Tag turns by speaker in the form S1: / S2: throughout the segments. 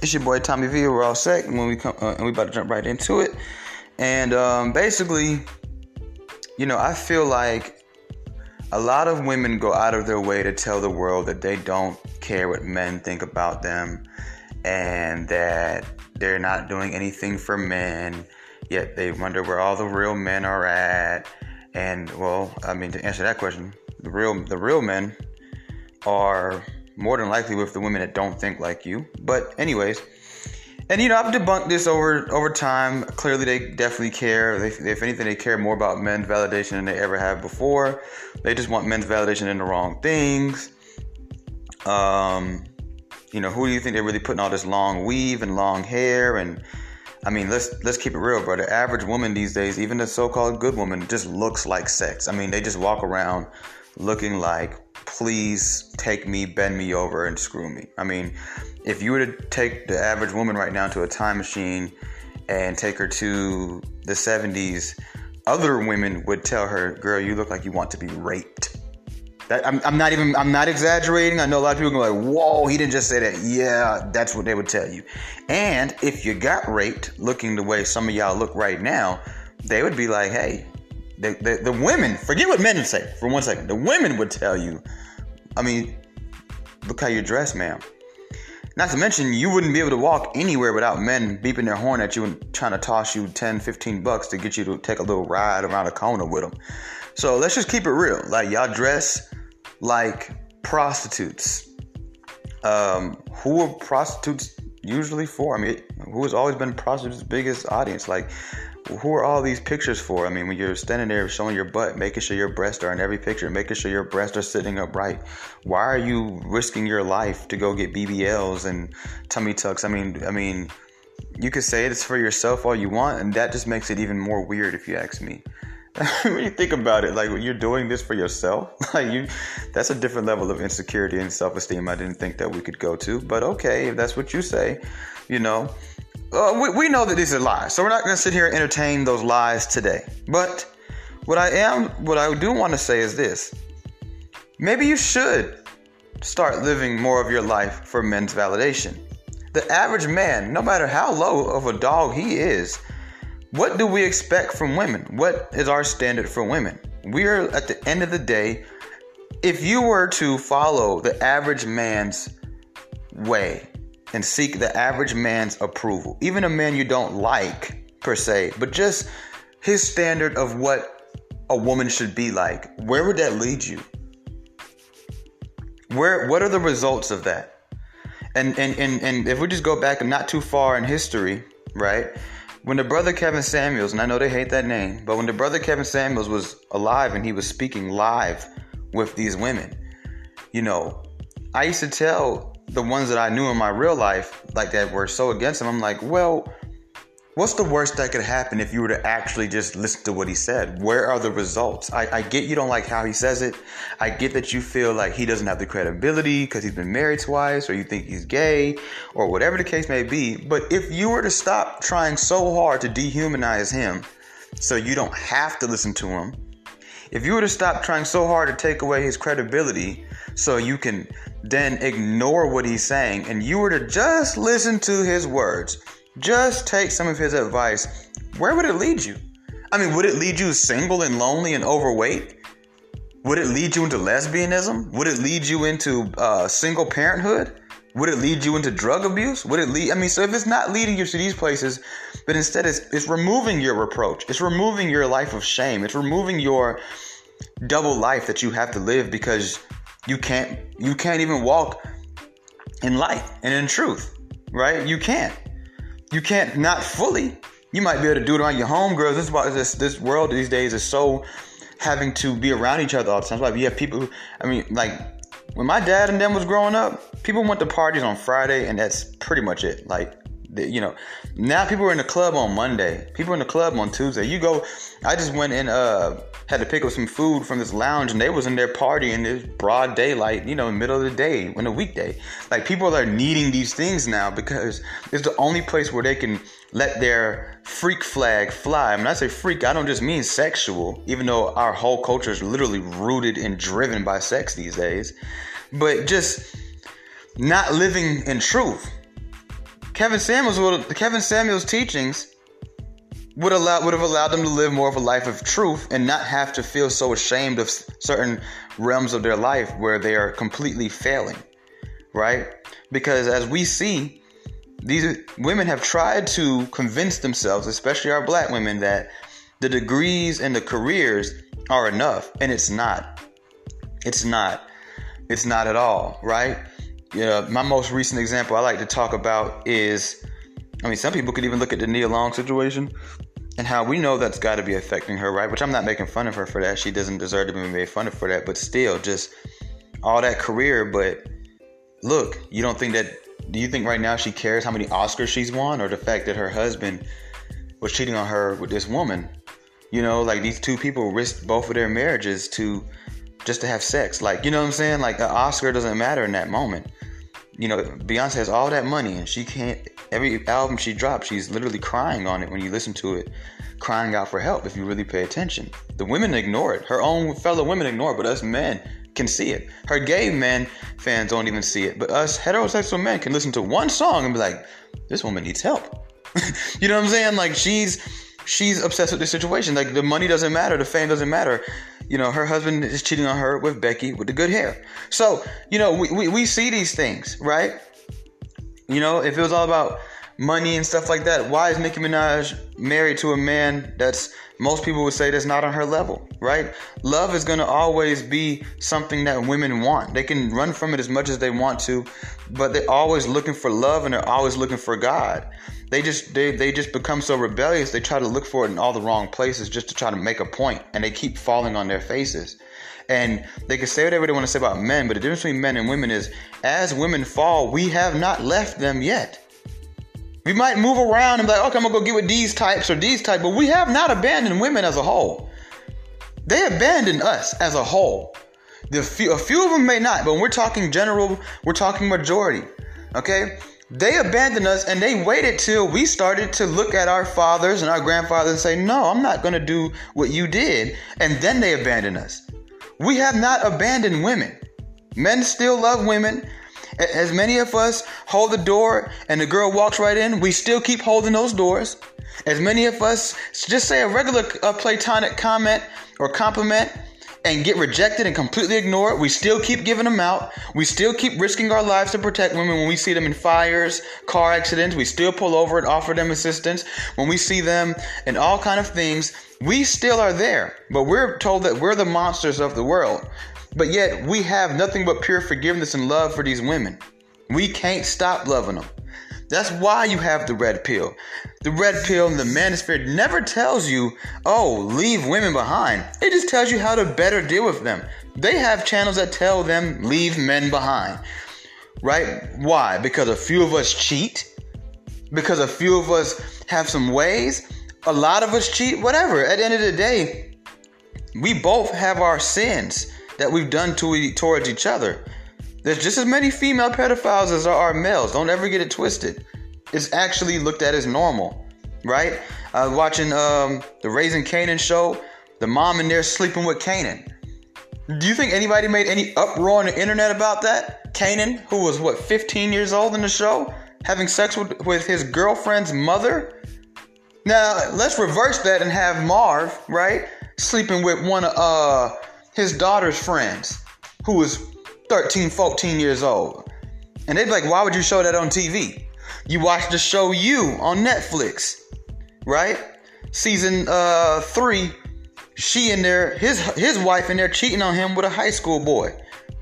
S1: It's your boy Tommy V. We're all set, and when we come, uh, and we about to jump right into it. And um, basically, you know, I feel like a lot of women go out of their way to tell the world that they don't care what men think about them, and that they're not doing anything for men. Yet they wonder where all the real men are at. And well, I mean, to answer that question, the real the real men are more than likely with the women that don't think like you. But anyways, and you know I've debunked this over over time. Clearly, they definitely care. They, if anything, they care more about men's validation than they ever have before. They just want men's validation in the wrong things. Um, you know, who do you think they're really putting all this long weave and long hair and I mean, let's let's keep it real, bro. The average woman these days, even the so-called good woman, just looks like sex. I mean, they just walk around looking like please take me, bend me over, and screw me. I mean, if you were to take the average woman right now to a time machine and take her to the 70s, other women would tell her, girl, you look like you want to be raped. That, I'm, I'm, not even I'm not exaggerating. I know a lot of people go like, "Whoa, he didn't just say that." Yeah, that's what they would tell you. And if you got raped, looking the way some of y'all look right now, they would be like, "Hey, the, the, the women, forget what men would say for one second. The women would tell you, I mean, look how you dress, ma'am. Not to mention, you wouldn't be able to walk anywhere without men beeping their horn at you and trying to toss you 10, 15 bucks to get you to take a little ride around a corner with them. So let's just keep it real. Like, y'all dress like prostitutes. Um, who are prostitutes usually for? I mean, who has always been prostitutes' biggest audience? Like, who are all these pictures for? I mean, when you're standing there showing your butt, making sure your breasts are in every picture, making sure your breasts are sitting upright. Why are you risking your life to go get BBLs and tummy tucks? I mean, I mean, you could say it's for yourself all you want, and that just makes it even more weird if you ask me. when you think about it, like you're doing this for yourself, like you, that's a different level of insecurity and self-esteem. I didn't think that we could go to, but okay, if that's what you say, you know. Uh, we, we know that these are lies, so we're not going to sit here and entertain those lies today. But what I am, what I do want to say is this: maybe you should start living more of your life for men's validation. The average man, no matter how low of a dog he is, what do we expect from women? What is our standard for women? We are at the end of the day, if you were to follow the average man's way and seek the average man's approval, even a man you don't like per se, but just his standard of what a woman should be like, where would that lead you? Where what are the results of that? And and and, and if we just go back not too far in history, right? when the brother Kevin Samuels, and I know they hate that name, but when the brother Kevin Samuels was alive and he was speaking live with these women, you know, I used to tell the ones that I knew in my real life, like that were so against him, I'm like, well, What's the worst that could happen if you were to actually just listen to what he said? Where are the results? I, I, get you don't like how he says it. I get that you feel like he doesn't have the credibility because he's been married twice, or you think he's gay, or whatever the case may be. But if you were to stop trying so hard to dehumanize him so you don't have to listen to him, if you were to stop trying so hard to take away his credibility so you can then ignore what he's saying and you were to just listen to his words, just take some of his advice. Where would it lead you? I mean, would it lead you single and lonely and overweight? Would it lead you into lesbianism? Would it lead you into uh, single parenthood? Would it lead you into drug abuse? Would it lead? I mean, so if it's not leading you to these places, but instead it's, it's removing your reproach, it's removing your life of shame, it's removing your double life that you have to live because you can't you can't even walk in light and in truth, right? You can't. You can't not fully. You might be able to do it around your homegirls. This is why this this world these days is so having to be around each other all the time. Like you have people. Who, I mean, like when my dad and them was growing up, people went to parties on Friday, and that's pretty much it. Like you know, now people are in the club on Monday. People are in the club on Tuesday. You go. I just went and uh, had to pick up some food from this lounge, and they was in there partying. It's broad daylight, you know, middle of the day, when a weekday. Like people are needing these things now because it's the only place where they can let their freak flag fly. When I say freak, I don't just mean sexual, even though our whole culture is literally rooted and driven by sex these days. But just not living in truth Kevin Samuels would Kevin Samuels teachings would allow would have allowed them to live more of a life of truth and not have to feel so ashamed of certain realms of their life where they are completely failing, right? Because as we see, these women have tried to convince themselves, especially our black women, that the degrees and the careers are enough, and it's not. It's not. It's not at all, right? Yeah, my most recent example I like to talk about is, I mean, some people could even look at the Nia Long situation and how we know that's got to be affecting her, right? Which I'm not making fun of her for that. She doesn't deserve to be made fun of for that, but still, just all that career. But look, you don't think that? Do you think right now she cares how many Oscars she's won, or the fact that her husband was cheating on her with this woman? You know, like these two people risked both of their marriages to just to have sex. Like, you know what I'm saying? Like, the Oscar doesn't matter in that moment. You know, Beyonce has all that money and she can't, every album she drops, she's literally crying on it when you listen to it, crying out for help if you really pay attention. The women ignore it. Her own fellow women ignore it, but us men can see it. Her gay men fans don't even see it, but us heterosexual men can listen to one song and be like, this woman needs help. you know what I'm saying? Like, she's she's obsessed with the situation. Like the money doesn't matter, the fame doesn't matter. You know, her husband is cheating on her with Becky with the good hair. So, you know, we, we, we see these things, right? You know, if it was all about money and stuff like that, why is Nicki Minaj married to a man that's most people would say that's not on her level, right? Love is going to always be something that women want. They can run from it as much as they want to, but they're always looking for love and they're always looking for God. They just they, they just become so rebellious. They try to look for it in all the wrong places just to try to make a point, and they keep falling on their faces. And they can say whatever they want to say about men, but the difference between men and women is as women fall, we have not left them yet. We might move around and be like, okay, I'm gonna go get with these types or these types, but we have not abandoned women as a whole. They abandoned us as a whole. The few, a few of them may not, but when we're talking general, we're talking majority. Okay? They abandoned us and they waited till we started to look at our fathers and our grandfathers and say, No, I'm not going to do what you did. And then they abandoned us. We have not abandoned women. Men still love women. As many of us hold the door and the girl walks right in, we still keep holding those doors. As many of us just say a regular platonic comment or compliment and get rejected and completely ignored, we still keep giving them out. We still keep risking our lives to protect women when we see them in fires, car accidents. We still pull over and offer them assistance. When we see them in all kind of things, we still are there. But we're told that we're the monsters of the world. But yet we have nothing but pure forgiveness and love for these women. We can't stop loving them. That's why you have the red pill. The red pill and the manosphere never tells you, oh, leave women behind. It just tells you how to better deal with them. They have channels that tell them, leave men behind. Right? Why? Because a few of us cheat. Because a few of us have some ways. A lot of us cheat. Whatever. At the end of the day, we both have our sins that we've done to towards each other. There's just as many female pedophiles as there are males. Don't ever get it twisted. It's actually looked at as normal, right? Watching um, the Raising Kanan show, the mom in there sleeping with Kanan. Do you think anybody made any uproar on the internet about that? Kanan, who was what 15 years old in the show, having sex with, with his girlfriend's mother. Now let's reverse that and have Marv, right, sleeping with one of uh, his daughter's friends, who was 13, 14 years old. And they'd be like, why would you show that on TV? You watch the show You on Netflix, right? Season uh, three, she in there, his his wife in there cheating on him with a high school boy.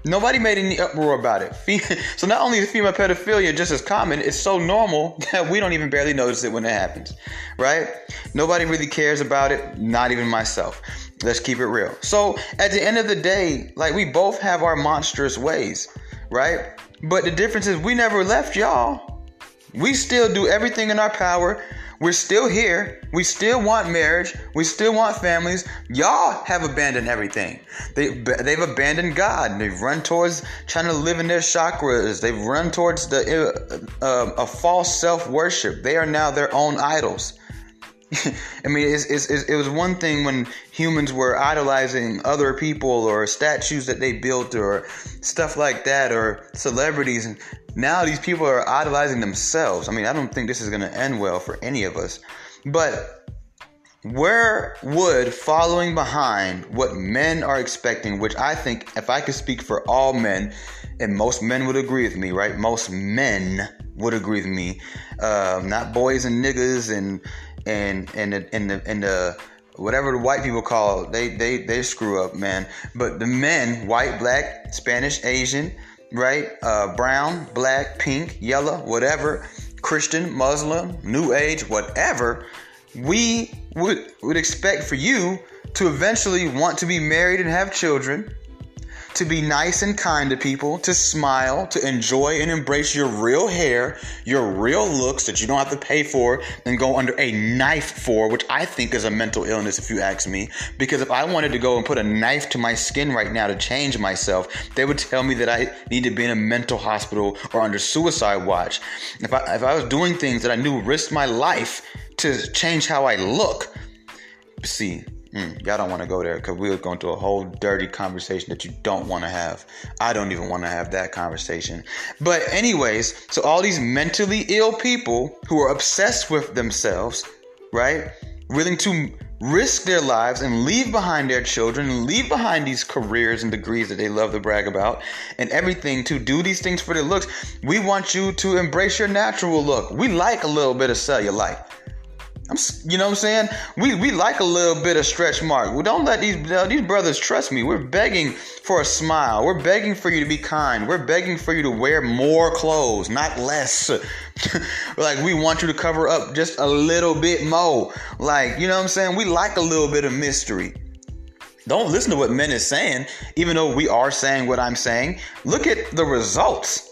S1: Nobody made any uproar about it. So not only is female pedophilia just as common, it's so normal that we don't even barely notice it when it happens, right? Nobody really cares about it, not even myself. Let's keep it real. So at the end of the day, like we both have our monstrous ways, right? But the difference is we never left y'all. We still do everything in our power. We're still here. We still want marriage. We still want families. Y'all have abandoned everything. They, they've abandoned God. They've run towards trying to live in their chakras. They've run towards the uh, uh, a false self worship. They are now their own idols. I mean, it's, it's, it's, it was one thing when humans were idolizing other people or statues that they built or stuff like that or celebrities. And now these people are idolizing themselves. I mean, I don't think this is going to end well for any of us. But where would following behind what men are expecting, which I think, if I could speak for all men, and most men would agree with me, right? Most men would agree with me, uh, not boys and niggas and and and the, and the and the whatever the white people call it, they they they screw up, man. But the men, white, black, Spanish, Asian, right, uh, brown, black, pink, yellow, whatever, Christian, Muslim, New Age, whatever, we would would expect for you to eventually want to be married and have children to be nice and kind to people, to smile, to enjoy and embrace your real hair, your real looks that you don't have to pay for and go under a knife for, which I think is a mental illness if you ask me. Because if I wanted to go and put a knife to my skin right now to change myself, they would tell me that I need to be in a mental hospital or under suicide watch. If I, if I was doing things that I knew risked my life to change how I look, see, Mm, y'all don't want to go there because we're going to a whole dirty conversation that you don't want to have. I don't even want to have that conversation. But, anyways, so all these mentally ill people who are obsessed with themselves, right? Willing to risk their lives and leave behind their children leave behind these careers and degrees that they love to brag about and everything to do these things for their looks. We want you to embrace your natural look. We like a little bit of cellulite. I'm, you know what I'm saying? We we like a little bit of stretch mark. We don't let these uh, these brothers trust me. We're begging for a smile. We're begging for you to be kind. We're begging for you to wear more clothes, not less. like we want you to cover up just a little bit more. Like you know what I'm saying? We like a little bit of mystery. Don't listen to what men is saying, even though we are saying what I'm saying. Look at the results.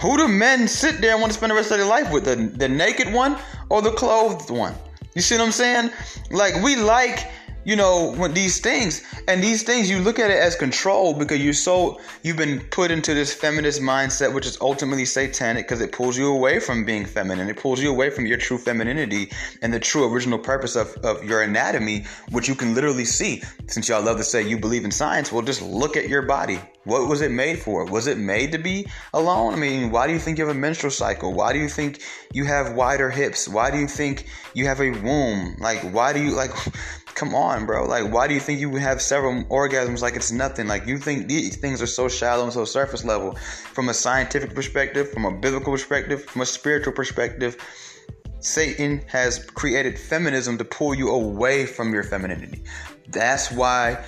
S1: Who do men sit there and want to spend the rest of their life with? The, the naked one or the clothed one? You see what I'm saying? Like, we like you know when these things and these things you look at it as control because you're so you've been put into this feminist mindset which is ultimately satanic because it pulls you away from being feminine. It pulls you away from your true femininity and the true original purpose of, of your anatomy which you can literally see. Since y'all love to say you believe in science well just look at your body. What was it made for? Was it made to be alone? I mean why do you think you have a menstrual cycle? Why do you think you have wider hips? Why do you think you have a womb? Like why do you like Come on, bro. Like, why do you think you have several orgasms like it's nothing? Like, you think these things are so shallow and so surface level. From a scientific perspective, from a biblical perspective, from a spiritual perspective, Satan has created feminism to pull you away from your femininity. That's why,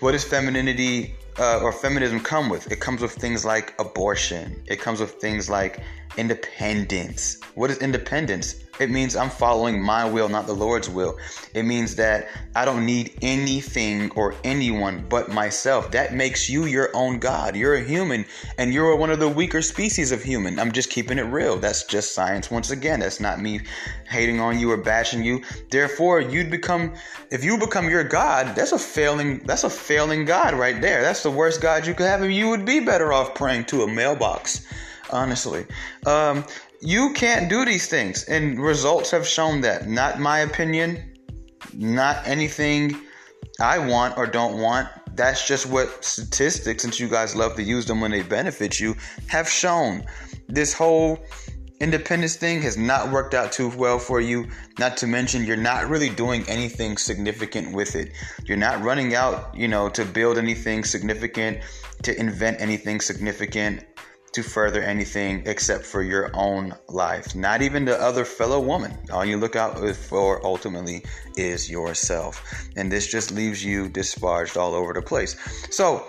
S1: what does femininity uh, or feminism come with? It comes with things like abortion, it comes with things like independence. What is independence? It means I'm following my will, not the Lord's will. It means that I don't need anything or anyone but myself. That makes you your own God. You're a human and you're one of the weaker species of human. I'm just keeping it real. That's just science once again. That's not me hating on you or bashing you. Therefore, you'd become if you become your God, that's a failing that's a failing God right there. That's the worst God you could have and you would be better off praying to a mailbox honestly. Um, you can't do these things, and results have shown that. Not my opinion, not anything I want or don't want. That's just what statistics, since you guys love to use them when they benefit you, have shown. This whole independence thing has not worked out too well for you. Not to mention, you're not really doing anything significant with it. You're not running out, you know, to build anything significant, to invent anything significant to further anything except for your own life, not even the other fellow woman. All you look out for ultimately is yourself. And this just leaves you disparaged all over the place. So,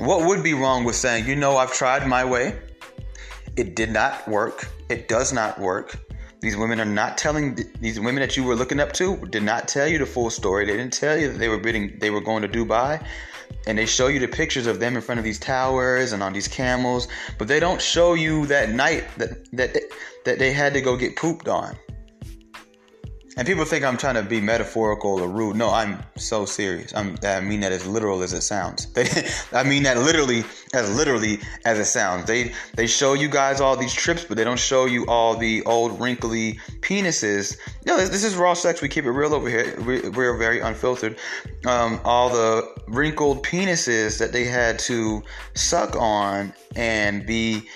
S1: what would be wrong with saying, you know, I've tried my way, it did not work, it does not work. These women are not telling these women that you were looking up to did not tell you the full story. They didn't tell you that they were bidding, they were going to Dubai and they show you the pictures of them in front of these towers and on these camels, but they don't show you that night that that that they had to go get pooped on. And people think I'm trying to be metaphorical or rude. No, I'm so serious. I'm, I mean that as literal as it sounds. I mean that literally as literally as it sounds. They they show you guys all these trips, but they don't show you all the old wrinkly penises. No, this, this is raw sex. We keep it real over here. We, we're very unfiltered. Um, all the wrinkled penises that they had to suck on and be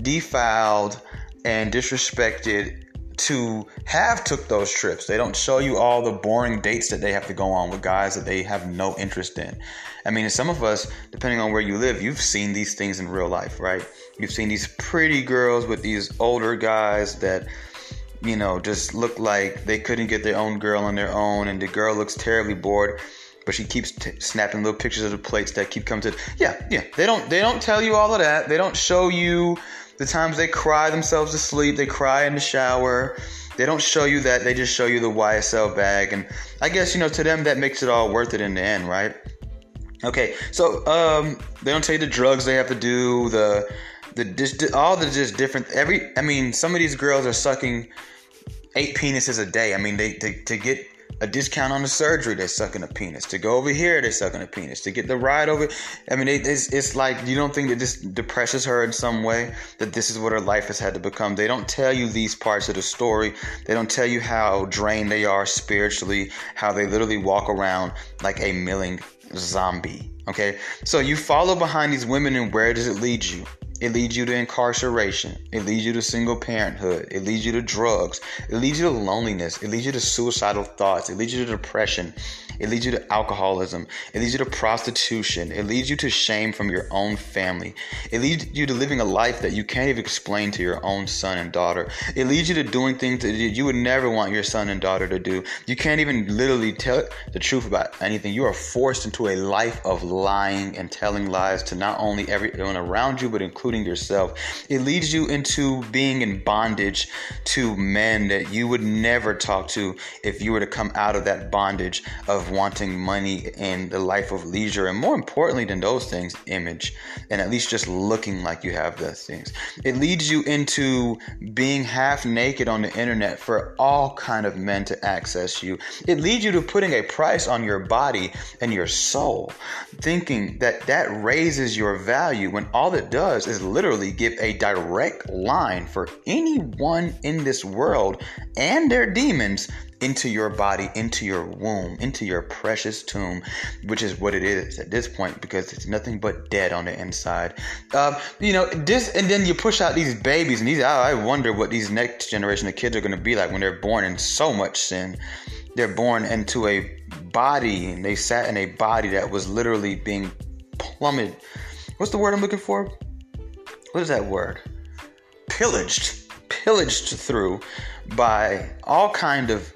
S1: defiled and disrespected to have took those trips. They don't show you all the boring dates that they have to go on with guys that they have no interest in. I mean, some of us, depending on where you live, you've seen these things in real life, right? You've seen these pretty girls with these older guys that you know just look like they couldn't get their own girl on their own and the girl looks terribly bored but she keeps t- snapping little pictures of the plates that keep coming to yeah yeah they don't they don't tell you all of that they don't show you the times they cry themselves to sleep, they cry in the shower. They don't show you that, they just show you the YSL bag. And I guess, you know, to them, that makes it all worth it in the end, right? Okay, so um, they don't tell you the drugs they have to do, the the just all the just different every. I mean, some of these girls are sucking eight penises a day. I mean, they to, to get a discount on the surgery, they're sucking a penis. To go over here, they're sucking a penis. To get the ride over, I mean, it, it's, it's like you don't think that this depresses her in some way, that this is what her life has had to become. They don't tell you these parts of the story. They don't tell you how drained they are spiritually, how they literally walk around like a milling zombie. Okay, so you follow behind these women, and where does it lead you? It leads you to incarceration. It leads you to single parenthood. It leads you to drugs. It leads you to loneliness. It leads you to suicidal thoughts. It leads you to depression. It leads you to alcoholism. It leads you to prostitution. It leads you to shame from your own family. It leads you to living a life that you can't even explain to your own son and daughter. It leads you to doing things that you would never want your son and daughter to do. You can't even literally tell the truth about anything. You are forced into a life of lying and telling lies to not only everyone around you, but including yourself. It leads you into being in bondage to men that you would never talk to if you were to come out of that bondage of wanting money and the life of leisure, and more importantly than those things, image, and at least just looking like you have those things. It leads you into being half naked on the internet for all kind of men to access you. It leads you to putting a price on your body and your soul, thinking that that raises your value when all it does is literally give a direct line for anyone in this world and their demons into your body, into your womb, into your precious tomb, which is what it is at this point because it's nothing but dead on the inside. Um, you know, this, and then you push out these babies, and these, I wonder what these next generation of kids are going to be like when they're born in so much sin. They're born into a body, and they sat in a body that was literally being plummeted. What's the word I'm looking for? What is that word? Pillaged, pillaged through by all kind of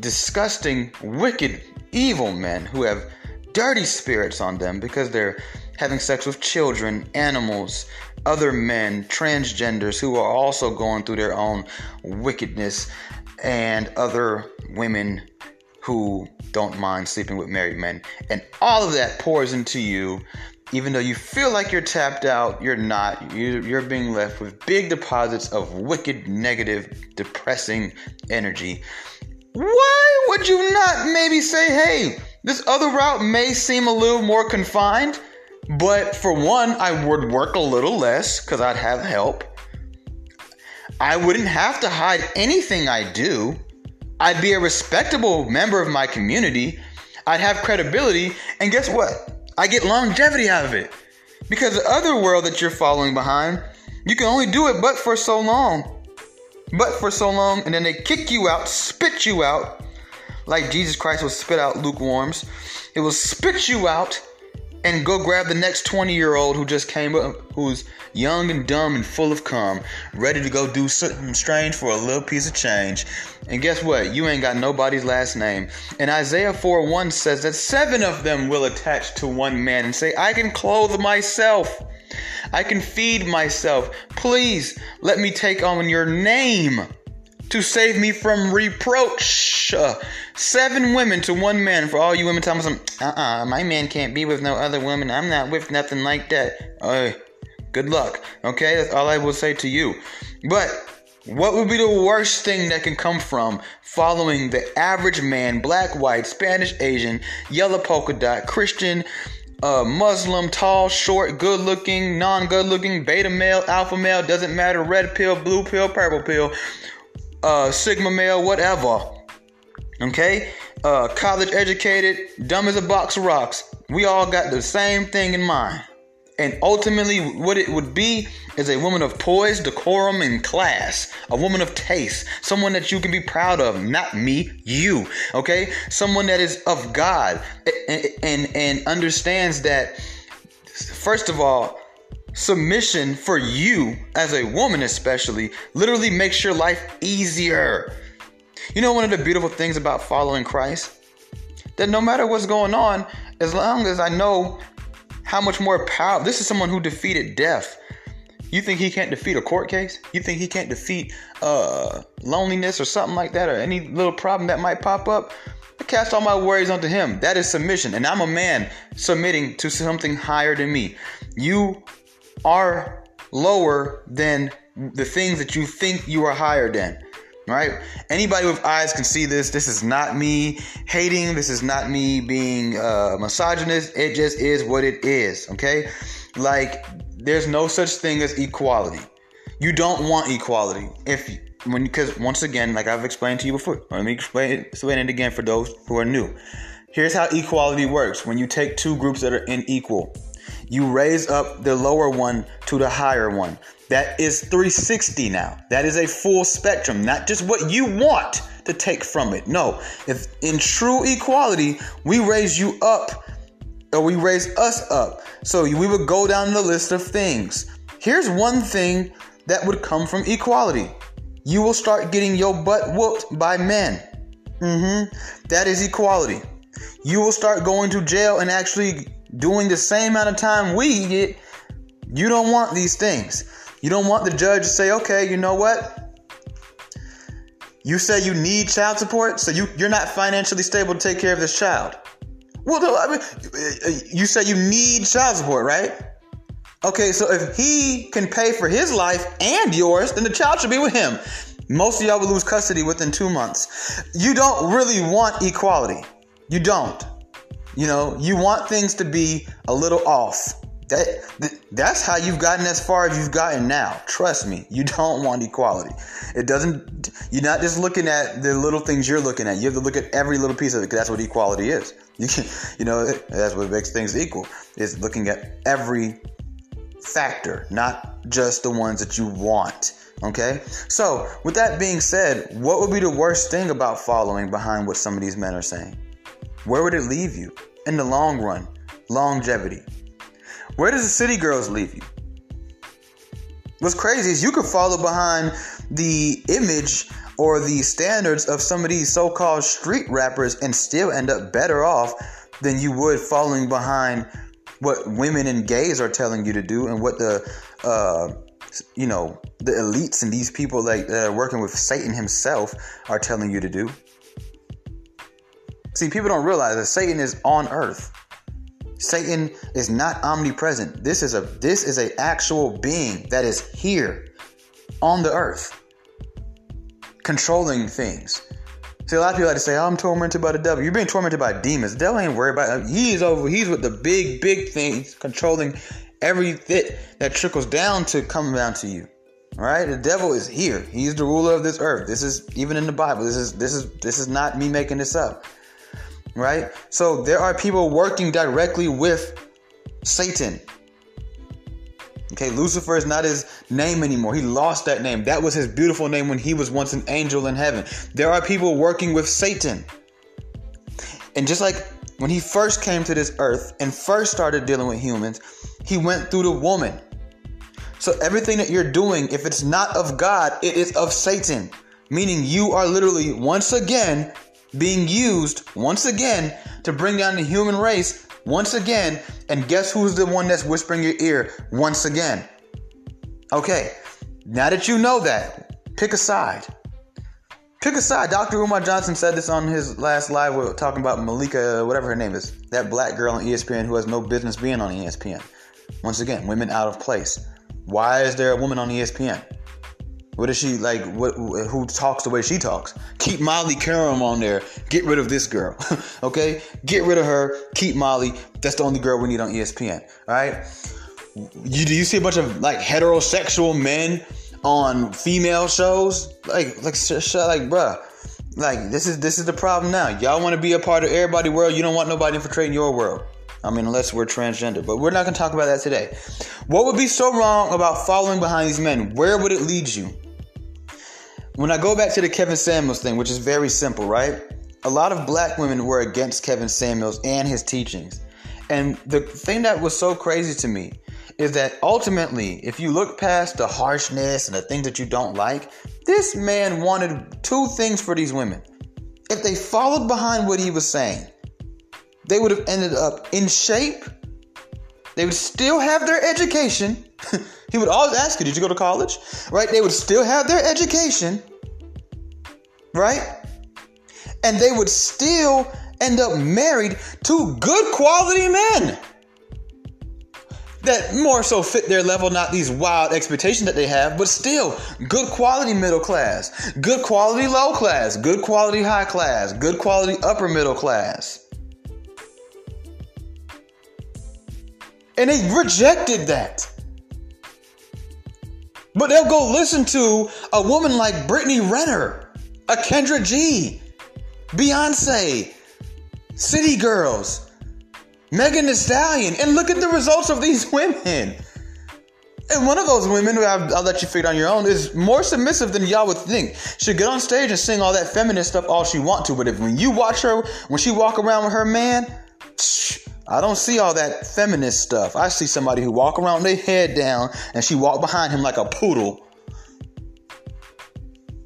S1: disgusting, wicked, evil men who have dirty spirits on them because they're having sex with children, animals, other men, transgenders who are also going through their own wickedness, and other women who don't mind sleeping with married men. And all of that pours into you. Even though you feel like you're tapped out, you're not. You're being left with big deposits of wicked, negative, depressing energy why would you not maybe say, hey, this other route may seem a little more confined, but for one, I would work a little less because I'd have help. I wouldn't have to hide anything I do. I'd be a respectable member of my community. I'd have credibility. And guess what? I get longevity out of it. Because the other world that you're following behind, you can only do it but for so long but for so long, and then they kick you out, spit you out, like Jesus Christ will spit out lukewarms. It will spit you out and go grab the next 20 year old who just came up, who's young and dumb and full of cum, ready to go do something strange for a little piece of change. And guess what? You ain't got nobody's last name. And Isaiah 4 1 says that seven of them will attach to one man and say, I can clothe myself. I can feed myself. Please let me take on your name to save me from reproach. Uh, seven women to one man. For all you women telling me, some uh uh my man can't be with no other woman. I'm not with nothing like that. Uh, good luck. Okay, that's all I will say to you. But What would be the worst thing that can come from following the average man, black, white, Spanish, Asian, yellow polka dot, Christian, uh, Muslim, tall, short, good looking, non good looking, beta male, alpha male, doesn't matter, red pill, blue pill, purple pill, uh, sigma male, whatever. Okay? Uh, college educated, dumb as a box of rocks. We all got the same thing in mind. And ultimately, what it would be is a woman of poise, decorum, and class. A woman of taste. Someone that you can be proud of. Not me, you. Okay? Someone that is of God and, and, and understands that, first of all, submission for you as a woman, especially, literally makes your life easier. You know, one of the beautiful things about following Christ? That no matter what's going on, as long as I know how much more power. This is someone who defeated death. You think he can't defeat a court case? You think he can't defeat uh, loneliness or something like that, or any little problem that might pop up? I cast all my worries onto him. That is submission, and I'm a man submitting to something higher than me. You are lower than the things that you think you are higher than right? Anybody with eyes can see this. This is not me hating. This is not me being uh, misogynist. It just is what it is, okay? Like, there's no such thing as equality. You don't want equality if when because once again, like I've explained to you before, let me explain explain it again for those who are new. Here's how equality works: when you take two groups that are unequal, you raise up the lower one to the higher one. That is 360 now. That is a full spectrum, not just what you want to take from it. No, if in true equality, we raise you up or we raise us up. So we would go down the list of things. Here's one thing that would come from equality you will start getting your butt whooped by men. Mm-hmm. That is equality. You will start going to jail and actually doing the same amount of time we get. You don't want these things. You don't want the judge to say, okay, you know what? You say you need child support, so you, you're not financially stable to take care of this child. Well, I mean, you say you need child support, right? Okay, so if he can pay for his life and yours, then the child should be with him. Most of y'all will lose custody within two months. You don't really want equality. You don't. You know, you want things to be a little off. That, that's how you've gotten as far as you've gotten now. Trust me, you don't want equality. It doesn't. You're not just looking at the little things you're looking at. You have to look at every little piece of it because that's what equality is. You you know, that's what makes things equal. Is looking at every factor, not just the ones that you want. Okay. So, with that being said, what would be the worst thing about following behind what some of these men are saying? Where would it leave you in the long run? Longevity. Where does the city girls leave you? What's crazy is you could follow behind the image or the standards of some of these so called street rappers and still end up better off than you would following behind what women and gays are telling you to do and what the, uh, you know, the elites and these people like that are working with Satan himself are telling you to do. See, people don't realize that Satan is on earth. Satan is not omnipresent. This is a this is a actual being that is here on the earth, controlling things. See, a lot of people like to say, oh, "I'm tormented by the devil." You're being tormented by demons. The devil ain't worried about. It. He's over. He's with the big, big things, controlling every that trickles down to come down to you. All right, the devil is here. He's the ruler of this earth. This is even in the Bible. This is this is this is not me making this up right? So there are people working directly with Satan. Okay, Lucifer is not his name anymore. He lost that name. That was his beautiful name when he was once an angel in heaven. There are people working with Satan. And just like when he first came to this earth and first started dealing with humans, he went through the woman. So everything that you're doing, if it's not of God, it is of Satan. Meaning you are literally once again being used once again to bring down the human race once again. And guess who's the one that's whispering your ear once again? Okay, now that you know that, pick a side. Pick a side. Dr. Umar Johnson said this on his last live we talking about Malika, uh, whatever her name is, that black girl on ESPN who has no business being on ESPN. Once again, women out of place. Why is there a woman on ESPN? What is she like? What who talks the way she talks? Keep Molly Qerim on there. Get rid of this girl. okay, get rid of her. Keep Molly. That's the only girl we need on ESPN. All right. You do you see a bunch of like heterosexual men on female shows? Like like like bruh. Like this is this is the problem now. Y'all want to be a part of everybody world. You don't want nobody infiltrating your world. I mean, unless we're transgender, but we're not to talk about that today. What would be so wrong about following behind these men? Where would it lead you? When I go back to the Kevin Samuels thing, which is very simple, right? A lot of black women were against Kevin Samuels and his teachings. And the thing that was so crazy to me is that ultimately, if you look past the harshness and the things that you don't like, this man wanted two things for these women. If they followed behind what he was saying, they would have ended up in shape. They would still have their education. he would always ask you, Did you go to college? Right? They would still have their education. Right? And they would still end up married to good quality men that more so fit their level, not these wild expectations that they have, but still good quality middle class, good quality low class, good quality high class, good quality upper middle class. And they rejected that. But they'll go listen to a woman like Brittany Renner, a Kendra G, Beyonce, City Girls, Megan Thee Stallion, and look at the results of these women. And one of those women, I'll, I'll let you figure on your own, is more submissive than y'all would think. She'll get on stage and sing all that feminist stuff all she want to, but if when you watch her, when she walk around with her man, I don't see all that feminist stuff. I see somebody who walk around their head down and she walk behind him like a poodle.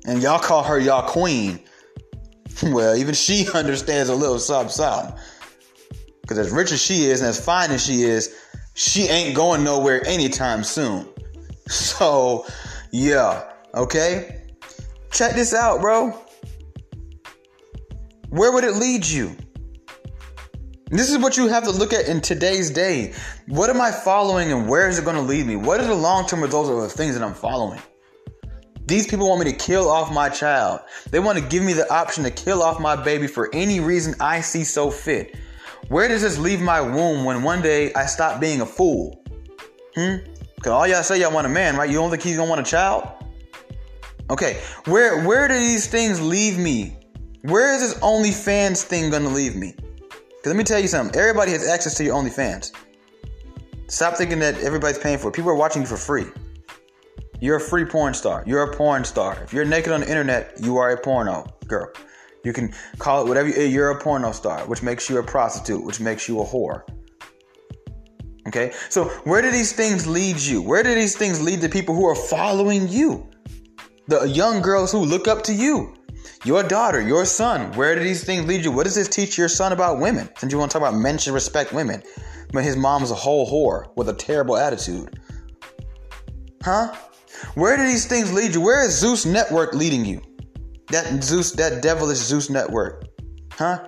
S1: And y'all call her y'all queen. Well, even she understands a little something, something. Because as rich as she is and as fine as she is, she ain't going nowhere anytime soon. So, yeah, okay? Check this out, bro. Where would it lead you? This is what you have to look at in today's day. What am I following and where is it going to lead me? What are the long term results of the things that I'm following? These people want me to kill off my child. They want to give me the option to kill off my baby for any reason I see so fit. Where does this leave my womb when one day I stop being a fool? Hmm? Cause all y'all say y'all want a man, right? You don't think he's gonna want a child? Okay, where where do these things leave me? Where is this OnlyFans thing gonna leave me? Because let me tell you something everybody has access to your OnlyFans. Stop thinking that everybody's paying for it. People are watching you for free. You're a free porn star. You're a porn star. If you're naked on the internet, you are a porno girl. You can call it whatever you, eh, you're a porno star, which makes you a prostitute, which makes you a whore. Okay? So, where do these things lead you? Where do these things lead the people who are following you? The young girls who look up to you. Your daughter, your son, where do these things lead you? What does this teach your son about women? Since you want to talk about men should respect women, but his mom's a whole whore with a terrible attitude. Huh? Where do these things lead you? Where is Zeus Network leading you? That Zeus, that devilish Zeus Network. Huh?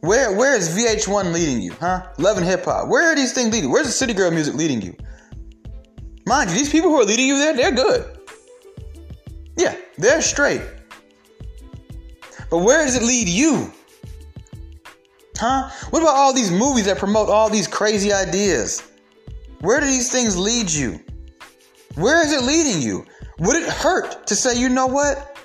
S1: Where where is VH1 leading you? Huh? Love and hip hop. Where are these things leading? Where's the City Girl music leading you? Mind you, these people who are leading you there, they're good. Yeah, they're straight. But where does it lead you? Huh? What about all these movies that promote all these crazy ideas? Where do these things lead you? Where is it leading you? Would it hurt to say, you know what?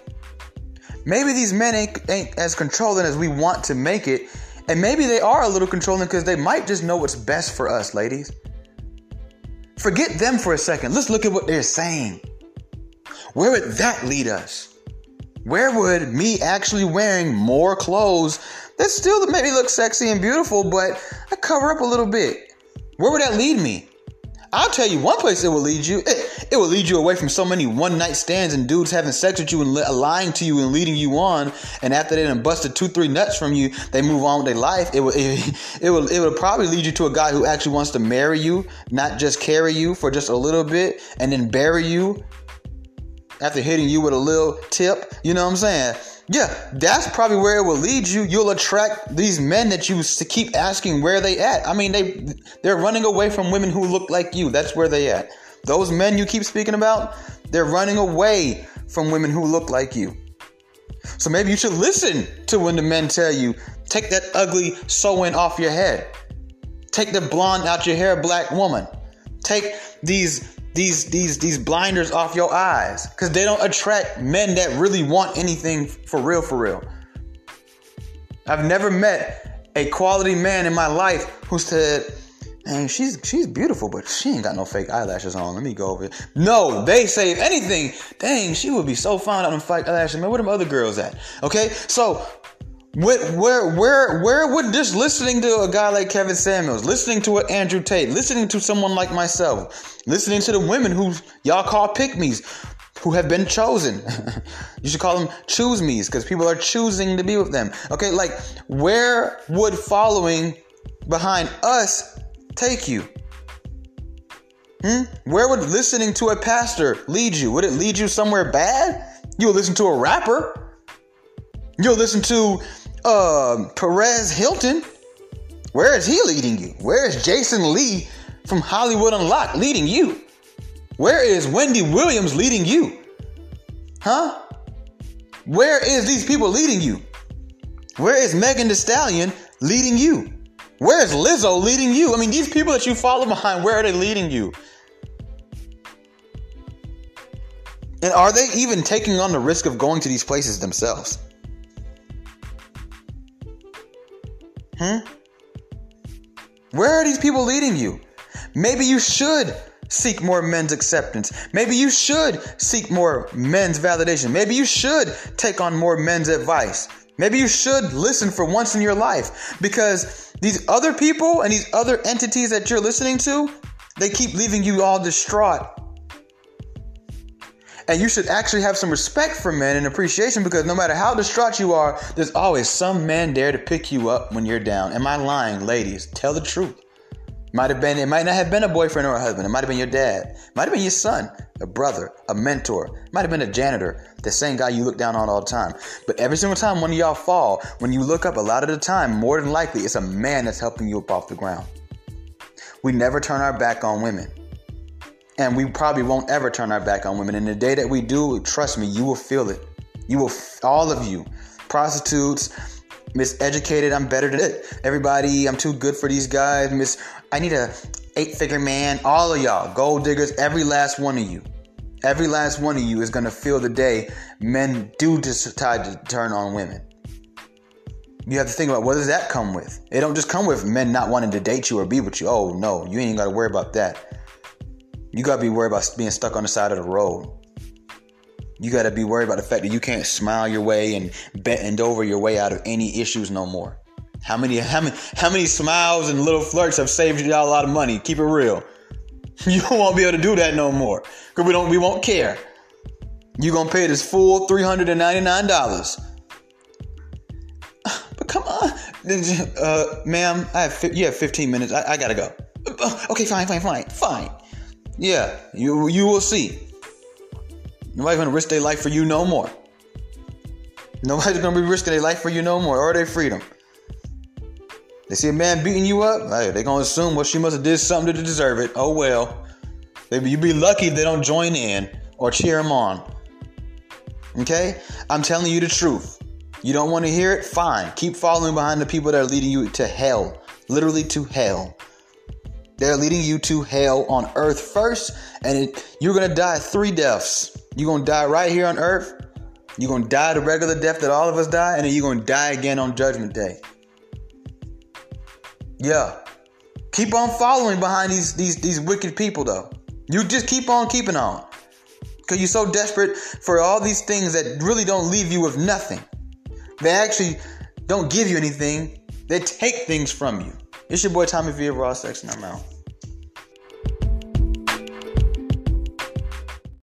S1: Maybe these men ain't, ain't as controlling as we want to make it. And maybe they are a little controlling because they might just know what's best for us, ladies. Forget them for a second. Let's look at what they're saying. Where would that lead us? Where would me actually wearing more clothes that still make me look sexy and beautiful, but I cover up a little bit? Where would that lead me? I'll tell you one place it will lead you. It, it will lead you away from so many one night stands and dudes having sex with you and li- lying to you and leading you on. And after they done busted two, three nuts from you, they move on with their life. It will, it, it will, it will probably lead you to a guy who actually wants to marry you, not just carry you for just a little bit and then bury you after hitting you with a little tip. You know what I'm saying? Yeah, that's probably where it will lead you. You'll attract these men that you to keep asking where they at. I mean, they they're running away from women who look like you. That's where they at. Those men you keep speaking about, they're running away from women who look like you. So maybe you should listen to when the men tell you, take that ugly sewing off your head. Take the blonde out your hair, black woman. Take these these these these blinders off your eyes because they don't attract men that really want anything for real for real. I've never met a quality man in my life who said, "Man, she's she's beautiful, but she ain't got no fake eyelashes on. Let me go over." It. No, they say if anything, dang, she would be so fine on them fake eyelashes. Man, where them other girls at? Okay, so where, where, where, where would just listening to a guy like Kevin Samuels, listening to an Andrew Tate, listening to someone like myself, listening to the women who y'all call pick me's, who have been chosen. you should call them choose me's because people are choosing to be with them. Okay, like where would following behind us take you? Hmm? Where would listening to a pastor lead you? Would it lead you somewhere bad? You'll listen to a rapper. You'll listen to uh, Perez Hilton. Where is he leading you? Where is Jason Lee from Hollywood Unlocked leading you? Where is Wendy Williams leading you? Huh? Where is these people leading you? Where is Megan Thee Stallion leading you? Where is Lizzo leading you? I mean, these people that you follow behind, where are they leading you? And are they even taking on the risk of going to these places themselves? Hmm? Where are these people leading you? Maybe you should seek more men's acceptance. Maybe you should seek more men's validation. Maybe you should take on more men's advice. Maybe you should listen for once in your life because these other people and these other entities that you're listening to, they keep leaving you all distraught and you should actually have some respect for men and appreciation because no matter how distraught you are, there's always some man there to pick you up when you're down. Am I lying, ladies? Tell the truth. Might have been, it might not have been a boyfriend or a husband. It might have been your dad. Might have been your son, a brother, a mentor. Might have been a janitor, the same guy you look down on all the time. But every single time one of y'all fall, when you look up, a lot of the time, more than likely, it's a man that's helping you up off the ground. We never turn our back on women. And we probably won't ever turn our back on women. And the day that we do, trust me, you will feel it. You will, all of you, prostitutes, miseducated, I'm better than it. Everybody, I'm too good for these guys. Miss, I need a eight figure man. All of y'all, gold diggers, every last one of you. Every last one of you is to feel the day men do decide to turn on women. You have to think about what does that come with? It don't just come with men not wanting to date you or be with you. Oh no, you ain't got to worry about that. You gotta be worried about being stuck on the side of the road. You gotta be worried about the fact that you can't smile your way and bend over your way out of any issues no more. How many, how many, how many smiles and little flirts have saved y'all a lot of money? Keep it real. You won't be able to do that no more because we don't, we won't care. You're gonna pay this full three hundred and ninety nine dollars. But come on, uh, ma'am. I have you have fifteen minutes. I, I gotta go. Okay, fine, fine, fine, fine. Yeah, you you will see. Nobody's gonna risk their life for you no more. Nobody's gonna be risking their life for you no more or their freedom. They see a man beating you up, hey, they gonna assume well she must have did something to deserve it. Oh well. Maybe you be lucky they don't join in or cheer him on. Okay? I'm telling you the truth. You don't want to hear it? Fine. Keep following behind the people that are leading you to hell. Literally to hell. They're leading you to hell on earth first, and it, you're gonna die three deaths. You're gonna die right here on earth. You're gonna die the regular death that all of us die, and then you're gonna die again on Judgment Day. Yeah. Keep on following behind these these these wicked people though. You just keep on keeping on. Cause you're so desperate for all these things that really don't leave you with nothing. They actually don't give you anything. They take things from you. It's your boy Tommy V of Raw Sex, and I'm out.